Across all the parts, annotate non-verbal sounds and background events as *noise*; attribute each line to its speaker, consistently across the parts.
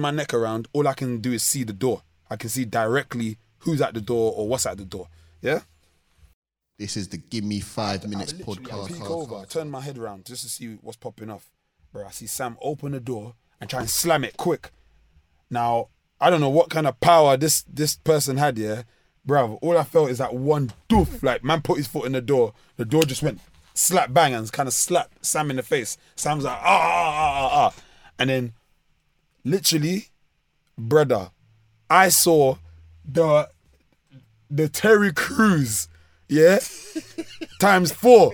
Speaker 1: my neck around, all I can do is see the door. I can see directly who's at the door or what's at the door. Yeah.
Speaker 2: This is the Give Me Five Minutes
Speaker 1: I literally, I
Speaker 2: podcast.
Speaker 1: peek over, I turn my head around just to see what's popping off. Bro, I see Sam open the door and try and slam it quick. Now, I don't know what kind of power this this person had, yeah. Bro, all I felt is that one doof. Like, man put his foot in the door. The door just went slap bang and kind of slapped Sam in the face. Sam's like, ah, ah, ah, ah, ah. And then, literally, brother, I saw the the Terry Crews, yeah, *laughs* times four,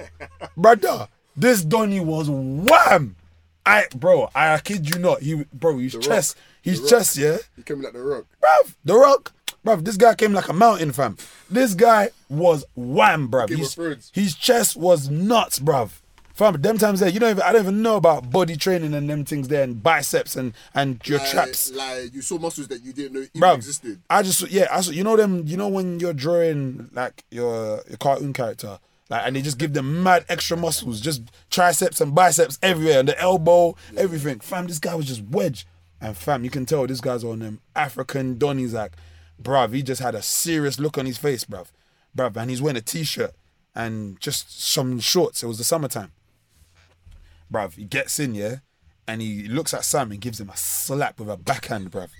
Speaker 1: brother. This Donny was wham. I bro, I kid you not. He bro, his chest, his chest, yeah,
Speaker 3: He came like the rock.
Speaker 1: bruv. The Rock, bruv. This guy came like a mountain, fam. This guy was wham, bruv.
Speaker 3: Of
Speaker 1: His, his chest was nuts, bruv. Fam, them times there, you don't even, I don't even know about body training and them things there, and biceps and and your
Speaker 3: like,
Speaker 1: traps.
Speaker 3: Like you saw muscles that you didn't know even existed.
Speaker 1: I just yeah, I saw, you know them. You know when you're drawing like your your cartoon character, like, and they just give them mad extra muscles, just triceps and biceps everywhere, and the elbow, everything. Fam, this guy was just wedge, and fam, you can tell this guy's on them African Donnies like, bruv, he just had a serious look on his face, bruv, bruv, and he's wearing a t-shirt and just some shorts. It was the summertime, bruv. He gets in, yeah, and he looks at Sam and gives him a slap with a backhand, bruv.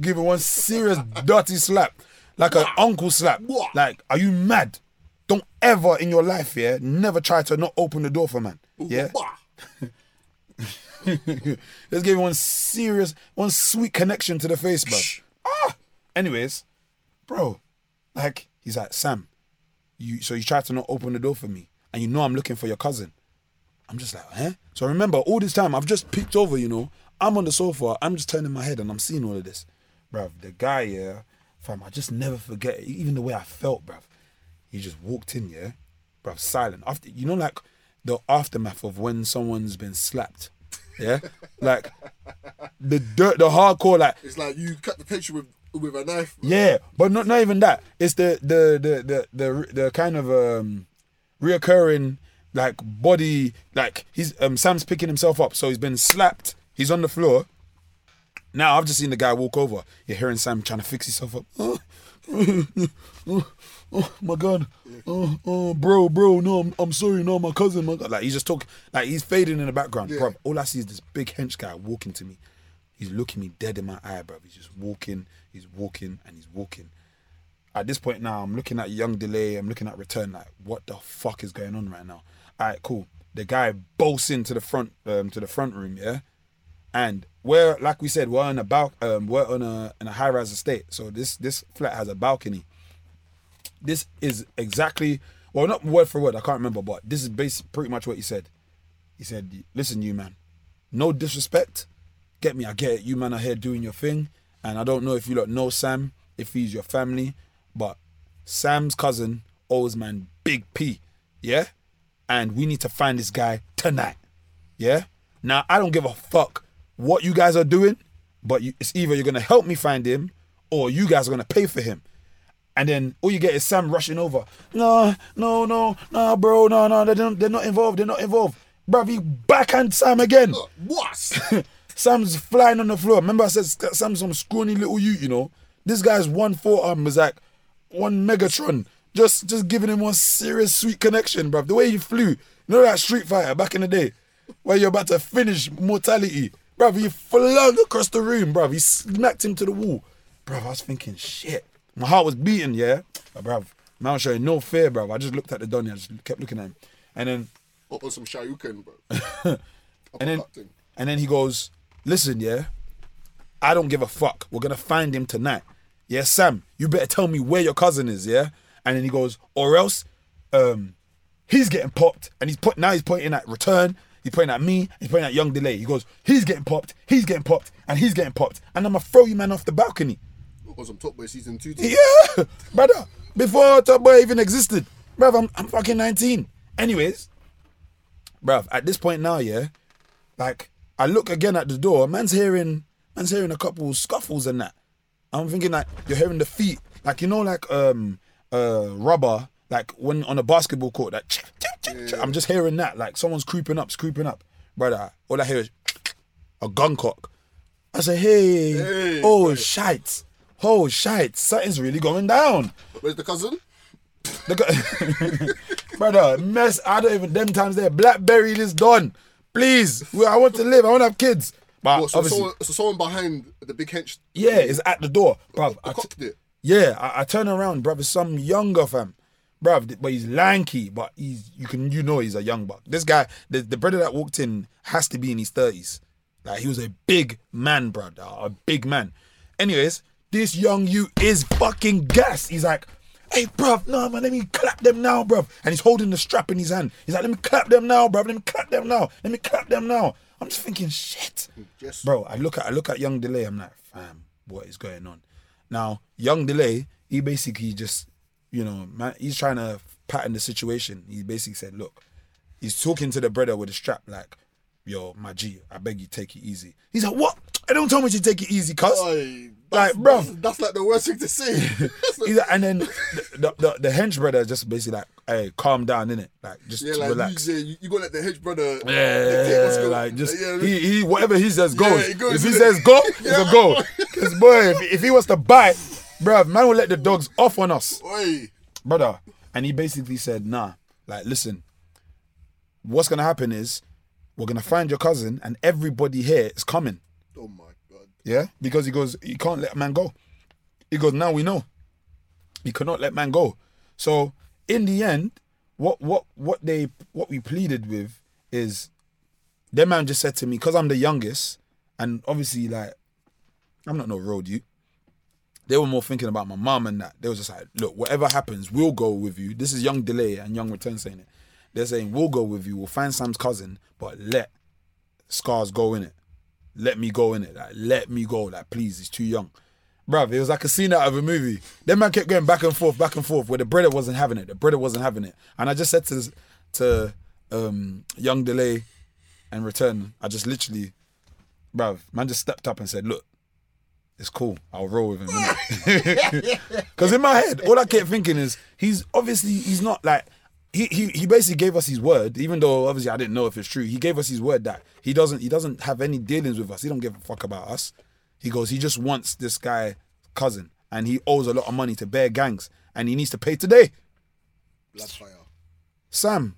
Speaker 1: Give him one serious dirty slap, like an uncle slap.
Speaker 3: What?
Speaker 1: Like, are you mad? Don't ever in your life, yeah, never try to not open the door for man. Yeah, *laughs* let's give him one serious, one sweet connection to the face, bro. Ah. Anyways, bro, like he's like Sam, you. So you try to not open the door for me, and you know I'm looking for your cousin. I'm just like, eh? So I remember, all this time I've just peeked over, you know. I'm on the sofa, I'm just turning my head and I'm seeing all of this. Bruv, the guy, yeah, fam, I just never forget it, even the way I felt, bruv. He just walked in, yeah, bruv, silent. After you know, like the aftermath of when someone's been slapped. Yeah? *laughs* like the dirt, the hardcore, like
Speaker 3: It's like you cut the picture with with a knife. bro.
Speaker 1: yeah, but not not even that. It's the the the the the, the kind of um reoccurring like body like he's um Sam's picking himself up, so he's been slapped. He's on the floor. Now I've just seen the guy walk over. You're hearing Sam trying to fix himself up. Oh, oh, oh my god. Oh, oh, bro, bro, no, I'm, I'm sorry, no, my cousin, my god. Like he's just talking, like he's fading in the background. Bro, all I see is this big hench guy walking to me. He's looking me dead in my eye, bro. He's just walking, he's walking, and he's walking. At this point now, I'm looking at young delay. I'm looking at return. Like, what the fuck is going on right now? All right, cool. The guy bolts into the front, um, to the front room, yeah. And we're like we said, we're on a bal- um, we're on a in a high rise estate. So this this flat has a balcony. This is exactly well, not word for word. I can't remember, but this is basically pretty much what he said. He said, "Listen, you man, no disrespect. Get me, I get it. You man are here doing your thing, and I don't know if you lot know Sam, if he's your family, but Sam's cousin owes man Big P, yeah, and we need to find this guy tonight, yeah. Now I don't give a fuck what you guys are doing, but you, it's either you're gonna help me find him, or you guys are gonna pay for him." And then all you get is Sam rushing over. No, no, no, no, bro, no, no, they're not, they're not involved. They're not involved. Bruv, he backhand Sam again.
Speaker 3: What? *laughs*
Speaker 1: Sam's flying on the floor. Remember I said Sam's some scrawny little you, you know. This guy's one forearm is like one Megatron. Just just giving him one serious sweet connection, bruv. The way he flew. You know that Street Fighter back in the day? Where you're about to finish mortality. Bruv, he flung across the room, bruv. He smacked him to the wall. Bruv, I was thinking, shit. My heart was beating, yeah. But bruv, man was showing no fear, bruv. I just looked at the Donny, I just kept looking at him. And then
Speaker 3: Up on some Shoryuken, bro. *laughs*
Speaker 1: and then and then he goes, "Listen, yeah, I don't give a fuck. We're gonna find him tonight. Yeah, Sam, you better tell me where your cousin is. Yeah." And then he goes, "Or else, um, he's getting popped." And he's put now he's pointing at return. He's pointing at me. He's pointing at young delay. He goes, "He's getting popped. He's getting popped, and he's getting popped." And I'm gonna throw you man off the balcony.
Speaker 3: On some Top Boy season two.
Speaker 1: Yeah, *laughs* brother. Before Top Boy even existed, bruv, I'm, I'm fucking 19. Anyways, bruv, at this point now, yeah, like I look again at the door, man's hearing, man's hearing a couple scuffles and that. I'm thinking like you're hearing the feet, like you know, like um uh rubber, like when on a basketball court, like chip, chip, chip, chip. I'm just hearing that, like someone's creeping up, creeping up, brother. All I hear is a gun cock. I said, hey,
Speaker 3: Hey,
Speaker 1: oh
Speaker 3: boy.
Speaker 1: shite, oh shite, something's really going down.
Speaker 3: Where's the cousin?
Speaker 1: Look *laughs* at, brother, mess. I don't even them times there. Blackberry is done. Please, I want to live. I want to have kids. But
Speaker 3: What, so, someone, so someone behind the big hench
Speaker 1: yeah, is at the door, bruv. I t-
Speaker 3: cocked it.
Speaker 1: Yeah, I, I turn around, bruv. It's some younger fam, bruv. But he's lanky, but he's you can you know he's a young buck. This guy, the the brother that walked in, has to be in his thirties. Like he was a big man, brother, a big man. Anyways, this young you is fucking gas. He's like, hey, bruv, no man, let me clap them now, bruv. And he's holding the strap in his hand. He's like, let me clap them now, bruv. Let me clap them now. Let me clap them now. I'm just thinking, shit.
Speaker 3: Yes.
Speaker 1: Bro, I look at I look at Young Delay. I'm like, fam, what is going on? Now, Young Delay, he basically just, you know, man, he's trying to pattern the situation. He basically said, look, he's talking to the brother with a strap, like, yo, my G, I beg you, take it easy. He's like, what? I don't tell me to take it easy, cuz. Like, bro.
Speaker 3: that's, that's like the worst thing to say. *laughs* Like-
Speaker 1: and then the, the, the, the hench brother just basically like, hey, calm down, innit? Like, just
Speaker 3: yeah, like
Speaker 1: relax.
Speaker 3: You, yeah, you, gotta let the hedge brother. Uh, yeah, what's
Speaker 1: Yeah,
Speaker 3: going-
Speaker 1: like just
Speaker 3: yeah,
Speaker 1: he, he whatever he says goes.
Speaker 3: Yeah, goes,
Speaker 1: if he says go, *laughs* it's
Speaker 3: Yeah.
Speaker 1: a go. Cause boy, if, if he was to bite, bruv, man will let the dogs off on us,
Speaker 3: Oi,
Speaker 1: brother. And he basically said, nah, like listen, what's gonna happen is we're gonna find your cousin, and everybody here is coming.
Speaker 3: oh my god.
Speaker 1: Yeah, because he goes, you can't let man go. He goes, now we know. You cannot let man go. So in the end, what what what they what we pleaded with is, their man just said to me, because I'm the youngest, and obviously like, I'm not no road you. They were more thinking about my mom and that. They was just like, look, whatever happens, we'll go with you. This is young delay and young return saying it. They're saying we'll go with you. We'll find Sam's cousin, but let Scarz go in it let me go in it. Like, let me go. Like, please, he's too young. Bruv, it was like a scene out of a movie. That man kept going back and forth, back and forth, where the brother wasn't having it. The brother wasn't having it. And I just said to to um, Young Delay and Return, I just literally, bruv, man just stepped up and said, look, it's cool. I'll roll with him. *laughs* Because in my head, all I kept thinking is, he's obviously, he's not like, he, he he basically gave us his word, even though obviously I didn't know if it's true. He gave us his word that he doesn't he doesn't have any dealings with us. He don't give a fuck about us. He goes, he just wants this guy cousin, and he owes a lot of money to bear gangs, and he needs to pay today.
Speaker 3: Blood fire.
Speaker 1: Sam,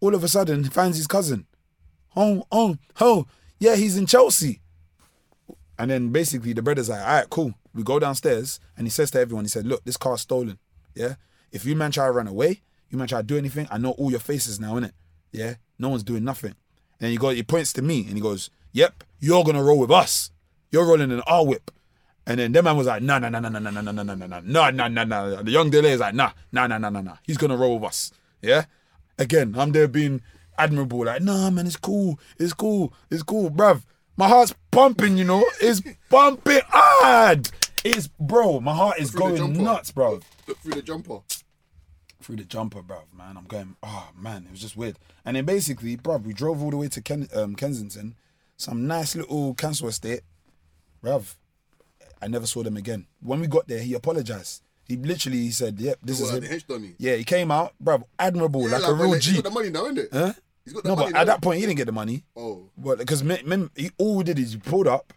Speaker 1: all of a sudden he finds his cousin. Oh, oh, oh, yeah, he's in Chelsea. And then basically the brother's like, all right, cool. We go downstairs and he says to everyone, he said, look, this car's stolen. Yeah. If you man try to run away, you man try to do anything, I know all your faces now, innit? Yeah. No one's doing nothing. And then he goes, he points to me and he goes, Yep, you're gonna roll with us. You're rolling in our whip. And then that man was like, nah, nah, nah, nah, nah, nah, nah, nah, nah, nah, nah, nah, nah, nah, nah. The young delay is like, nah, nah, nah, nah, nah, nah. He's gonna roll with us. Yeah? Again, I'm there being admirable, like, nah, man, it's cool, it's cool, it's cool, bruv. My heart's pumping, you know, it's pumping hard. It's bro, my heart is
Speaker 3: Through
Speaker 1: going nuts, bro.
Speaker 3: Look through the jumper.
Speaker 1: Through the jumper, bruv, man. I'm going, oh man, it was just weird. And then basically, bruv, we drove all the way to Ken, um, Kensington, some nice little council estate. Bruv, I never saw them again. When we got there, he apologized. He literally he said, Yep, this
Speaker 3: Well,
Speaker 1: is
Speaker 3: like
Speaker 1: him.
Speaker 3: the hench done he?
Speaker 1: Yeah, he came out, bruv, admirable,
Speaker 3: Yeah,
Speaker 1: like a
Speaker 3: but
Speaker 1: real
Speaker 3: He's
Speaker 1: G.
Speaker 3: got the money now, isn't it?
Speaker 1: Huh?
Speaker 3: He's got the
Speaker 1: No,
Speaker 3: money
Speaker 1: but at that point, he didn't get the money.
Speaker 3: Oh.
Speaker 1: Well, because he, all we did is he pulled up,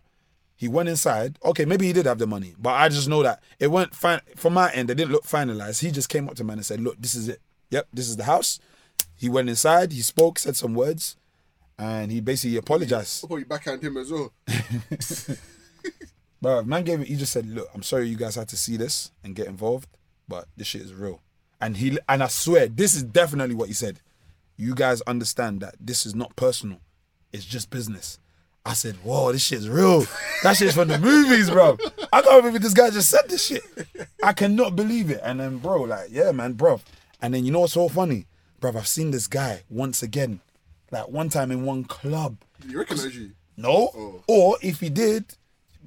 Speaker 1: he went inside. Okay, maybe he did have the money, but I just know that it went fine from my end. It didn't look finalized. He just came up to man and said, "Look, this is it. Yep, this is the house." He went inside. He spoke, said some words, and he basically apologized.
Speaker 3: I'll probably backhand him as well. *laughs*
Speaker 1: But man gave it. He just said, "Look, I'm sorry you guys had to see this and get involved, but this shit is real." And he and I swear, this is definitely what he said. You guys understand that this is not personal. It's just business. I said, "Whoa, this shit's real. That shit's from the *laughs* movies, bro. I can't believe this guy just said this shit. I cannot believe it." And then, bro, like, yeah, man, bro. And then you know what's so funny, bro? I've seen this guy once again, like one time in one club.
Speaker 3: You recognize you?
Speaker 1: No.
Speaker 3: Oh.
Speaker 1: Or if he did,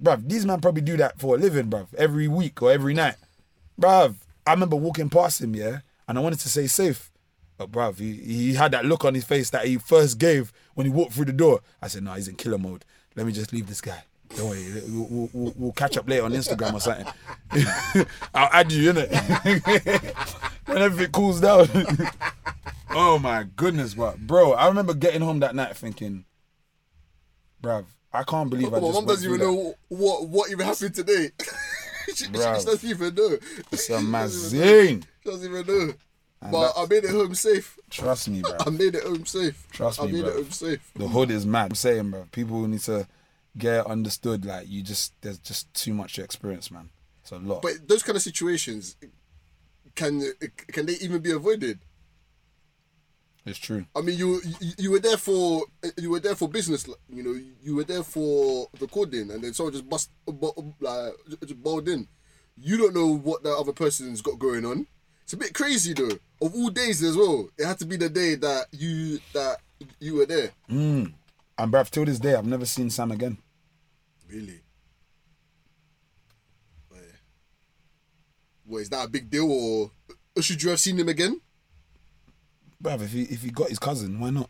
Speaker 1: bruv, these man probably do that for a living, bruv, every week or every night. Bruv, I remember walking past him, yeah, and I wanted to say safe. But bruv, he, he had that look on his face that he first gave when he walked through the door. I said, no, he's in killer mode. Let me just leave this guy. Don't worry, we'll, we'll, we'll, catch up later on Instagram or something. *laughs* I'll add you, innit? *laughs* when everything cools down. *laughs* oh my goodness, bro. Bro, I remember getting home that night thinking, bruv, I can't believe I
Speaker 3: My
Speaker 1: just.
Speaker 3: mom doesn't even
Speaker 1: that.
Speaker 3: know what what even happened today. *laughs* she, *laughs* she doesn't even know.
Speaker 1: It's
Speaker 3: She doesn't even know.
Speaker 1: amazing.
Speaker 3: She doesn't even know.
Speaker 1: And
Speaker 3: But I made it home safe.
Speaker 1: Trust me, bro. *laughs*
Speaker 3: I made it home safe.
Speaker 1: Trust me, I
Speaker 3: made
Speaker 1: bro.
Speaker 3: it home safe.
Speaker 1: The hood is mad. I'm saying, bro. People need to get understood. Like you just, there's just too much to experience, man. It's a lot.
Speaker 3: But those kind of situations, can can they even be avoided?
Speaker 1: It's true.
Speaker 3: I mean, you, you you were there for you were there for business. You know, you were there for recording, and then someone just bust bu- like just bowled in. You don't know what the other person's got going on. It's a bit crazy though. Of all days as well, it had to be the day that you that you were there. Mm.
Speaker 1: And bruv, till this day, I've never seen Sam again.
Speaker 3: Really? Wait. is that a big deal, or should you have seen him again?
Speaker 1: Bruv, if he if he got his cousin, why not?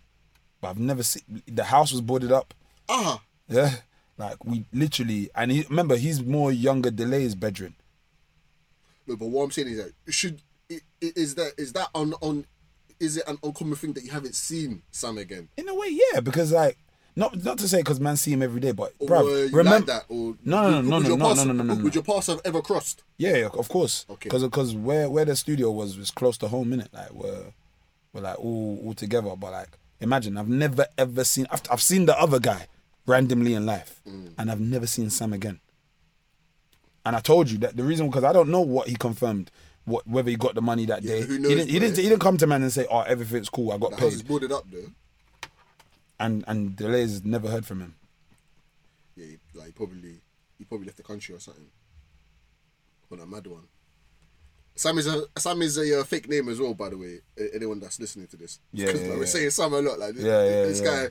Speaker 1: But I've never seen. The house was boarded up.
Speaker 3: Uh huh.
Speaker 1: Yeah, like we literally. And he remember he's more younger. Delay's bedroom.
Speaker 3: no. But what I'm saying is that should is that is that on on is it an uncommon thing that you haven't seen Sam again?
Speaker 1: In a way, yeah, because like not not to say because man see him every day, but
Speaker 3: Or
Speaker 1: bruv, remember
Speaker 3: like that? Or
Speaker 1: No, no, no, no, no, no, no, no, no, no.
Speaker 3: Would your paths have ever crossed?
Speaker 1: Yeah, of course.
Speaker 3: Okay.
Speaker 1: Because because where where the studio was was close to home, minute like we're we're like all all together. But like imagine I've never ever seen I've, I've seen the other guy randomly in life,
Speaker 3: Mm.
Speaker 1: and I've never seen Sam again. And I told you that the reason because I don't know what he confirmed. What, whether he got the money that day,
Speaker 3: who
Speaker 1: he didn't. He didn't. He didn't come to man and say, "Oh, everything's cool. I got
Speaker 3: The house
Speaker 1: paid."
Speaker 3: is boarded up though.
Speaker 1: And and Delays never heard from him.
Speaker 3: Yeah, he, like he probably he probably left the country or something. On a mad one. Sam is a Sam is a uh, fake name as well, by the way. Anyone that's listening to this,
Speaker 1: Yeah, yeah,
Speaker 3: like, we're saying Sam a lot. Like this,
Speaker 1: Yeah, yeah,
Speaker 3: this
Speaker 1: yeah.
Speaker 3: guy,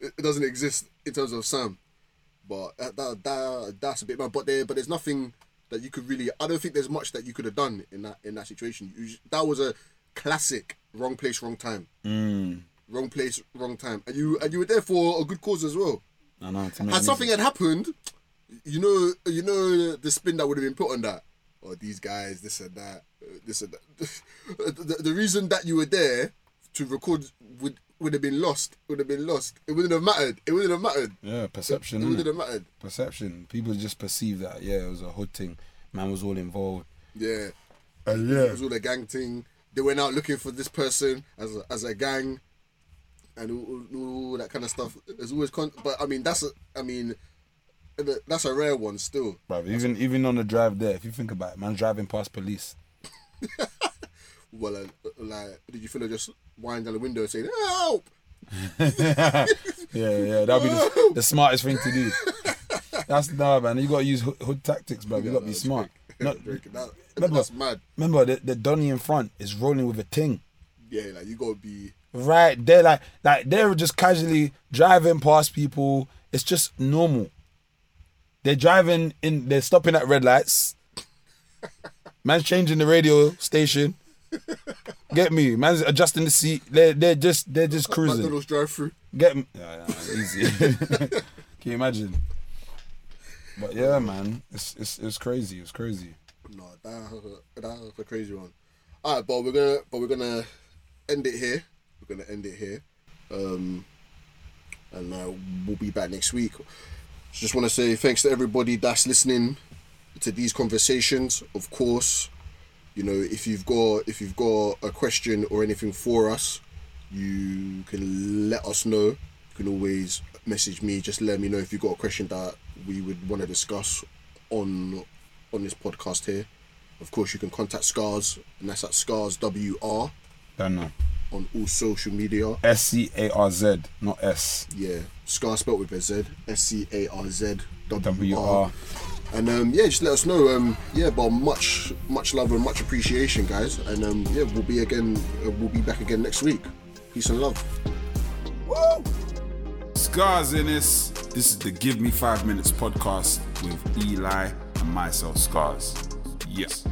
Speaker 3: it doesn't exist in terms of Sam. But that, that, that that's a bit mad. But there, but there's nothing that you could really. I don't think there's much that you could have done in that in that situation. You, that was a classic wrong place, wrong time.
Speaker 1: Mm.
Speaker 3: Wrong place, wrong time, and you and you were there for a good cause as well.
Speaker 1: I know.
Speaker 3: Had something had happened, you know, you know the spin that would have been put on that. Oh, these guys, this and that, uh, this and that. *laughs* the, the reason that you were there to record would would have been lost. Would have been lost. It wouldn't have mattered. It wouldn't have mattered.
Speaker 1: Yeah, perception.
Speaker 3: It
Speaker 1: perception.
Speaker 3: wouldn't
Speaker 1: innit?
Speaker 3: have mattered.
Speaker 1: Perception. People just perceive that. Yeah, it was a hood thing. Man was all involved.
Speaker 3: Yeah,
Speaker 1: And
Speaker 3: it was all a gang thing. They went out looking for this person as a, as a gang, and all, all, all that kind of stuff. There's always con. But I mean, that's a. I mean, that's a rare one still.
Speaker 1: Bruv, even even on the drive there, if you think about it, man's driving past police. *laughs*
Speaker 3: Well, uh, like, did you feel like just wind down the window and saying help? *laughs*
Speaker 1: Yeah, yeah, that'd be the, the smartest thing to do. *laughs* That's nah, man. You gotta use hood, hood tactics, bro. You gotta be smart. Not.
Speaker 3: That,
Speaker 1: remember,
Speaker 3: that's mad.
Speaker 1: remember the, the Donny in front is rolling with a ting.
Speaker 3: Yeah, like you gotta be.
Speaker 1: Right, they're like like they're just casually driving past people. It's just normal. They're driving in. They're stopping at red lights. Man's changing the radio station. Get me? Man's adjusting the seat. They're they're just they're just cruising.
Speaker 3: McDonald's drive-through.
Speaker 1: Get me? Yeah, yeah, easy. *laughs* Can you imagine? But yeah, man, it's it's it's crazy. It's crazy.
Speaker 3: No, that that's a crazy one. All right, but we're gonna but we're gonna end it here. We're gonna end it here. Um, and uh, we'll be back next week. Just want to say thanks to everybody that's listening to these conversations. Of course, you know if you've got if you've got a question or anything for us, you can let us know. You can always message me. Just let me know if you've got a question that we would want to discuss on on this podcast here. Of course, you can contact Scarz, and that's at Scarz WR
Speaker 1: know.
Speaker 3: On all social media.
Speaker 1: S C A R Z, not S.
Speaker 3: Yeah, Scar spelled with a Z, S C A R Z W. R. And um, yeah, just let us know. Um, yeah, but much much love and much appreciation, guys. And um, yeah, we'll be again. Uh, we'll be back again next week. Peace and love.
Speaker 1: Woo! Scarz in this. This is the Give Me Five Minutes podcast with Eli and myself, Scarz. Yes.